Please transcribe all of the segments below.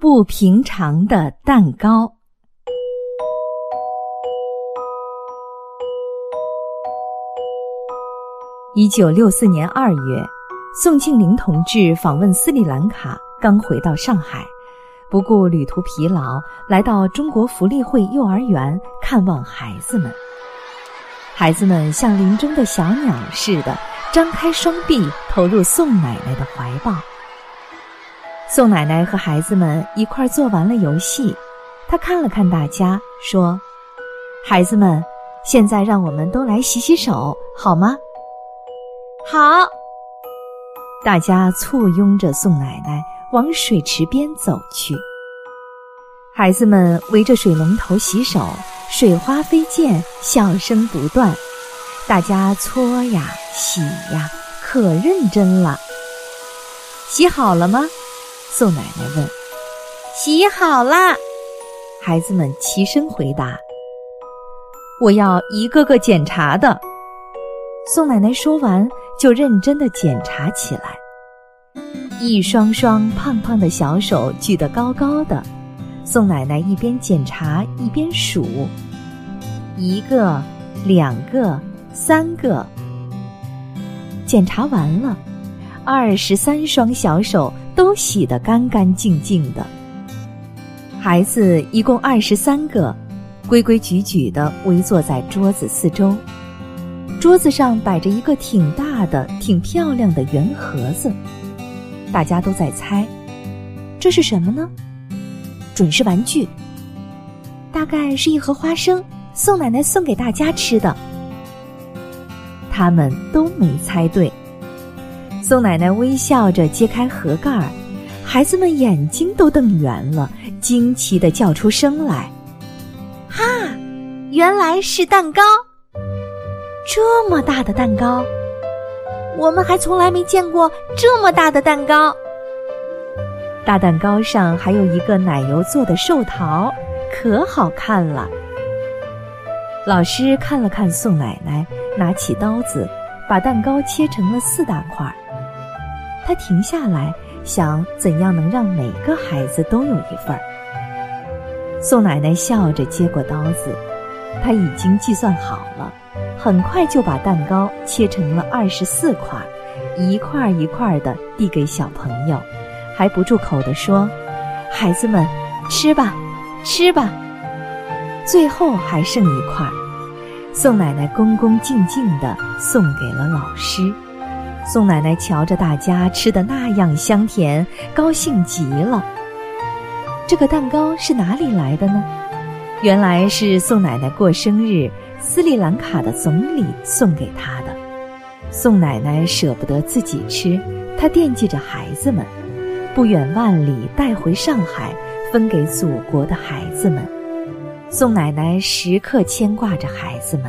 不平常的蛋糕。一九六四年二月，宋庆龄同志访问斯里兰卡，刚回到上海，不顾旅途疲劳，来到中国福利会幼儿园看望孩子们。孩子们像林中的小鸟似的，张开双臂投入宋奶奶的怀抱。宋奶奶和孩子们一块做完了游戏，她看了看大家，说：“孩子们，现在让我们都来洗洗手，好吗？”“好。”大家簇拥着宋奶奶往水池边走去。孩子们围着水龙头洗手，水花飞溅，笑声不断。大家搓呀洗呀，可认真了。洗好了吗？宋奶奶问：“洗好啦！”孩子们齐声回答：“我要一个个检查的。”宋奶奶说完，就认真的检查起来。一双双胖胖的小手举得高高的，宋奶奶一边检查一边数：一个、两个、三个。检查完了，二十三双小手。都洗得干干净净的。孩子一共二十三个，规规矩矩地围坐在桌子四周。桌子上摆着一个挺大的、挺漂亮的圆盒子，大家都在猜，这是什么呢？准是玩具，大概是一盒花生，宋奶奶送给大家吃的。他们都没猜对。宋奶奶微笑着揭开盒盖儿，孩子们眼睛都瞪圆了，惊奇的叫出声来：“哈，原来是蛋糕！这么大的蛋糕，我们还从来没见过这么大的蛋糕。大蛋糕上还有一个奶油做的寿桃，可好看了。”老师看了看宋奶奶，拿起刀子，把蛋糕切成了四大块儿。他停下来，想怎样能让每个孩子都有一份儿。宋奶奶笑着接过刀子，她已经计算好了，很快就把蛋糕切成了二十四块，一块一块的递给小朋友，还不住口的说：“孩子们，吃吧，吃吧。”最后还剩一块，宋奶奶恭恭敬敬的送给了老师。宋奶奶瞧着大家吃的那样香甜，高兴极了。这个蛋糕是哪里来的呢？原来是宋奶奶过生日，斯里兰卡的总理送给她的。宋奶奶舍不得自己吃，她惦记着孩子们，不远万里带回上海，分给祖国的孩子们。宋奶奶时刻牵挂着孩子们，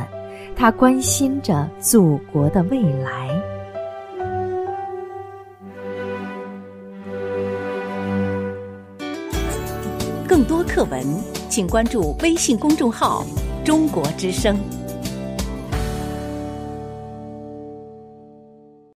她关心着祖国的未来。课文，请关注微信公众号“中国之声”。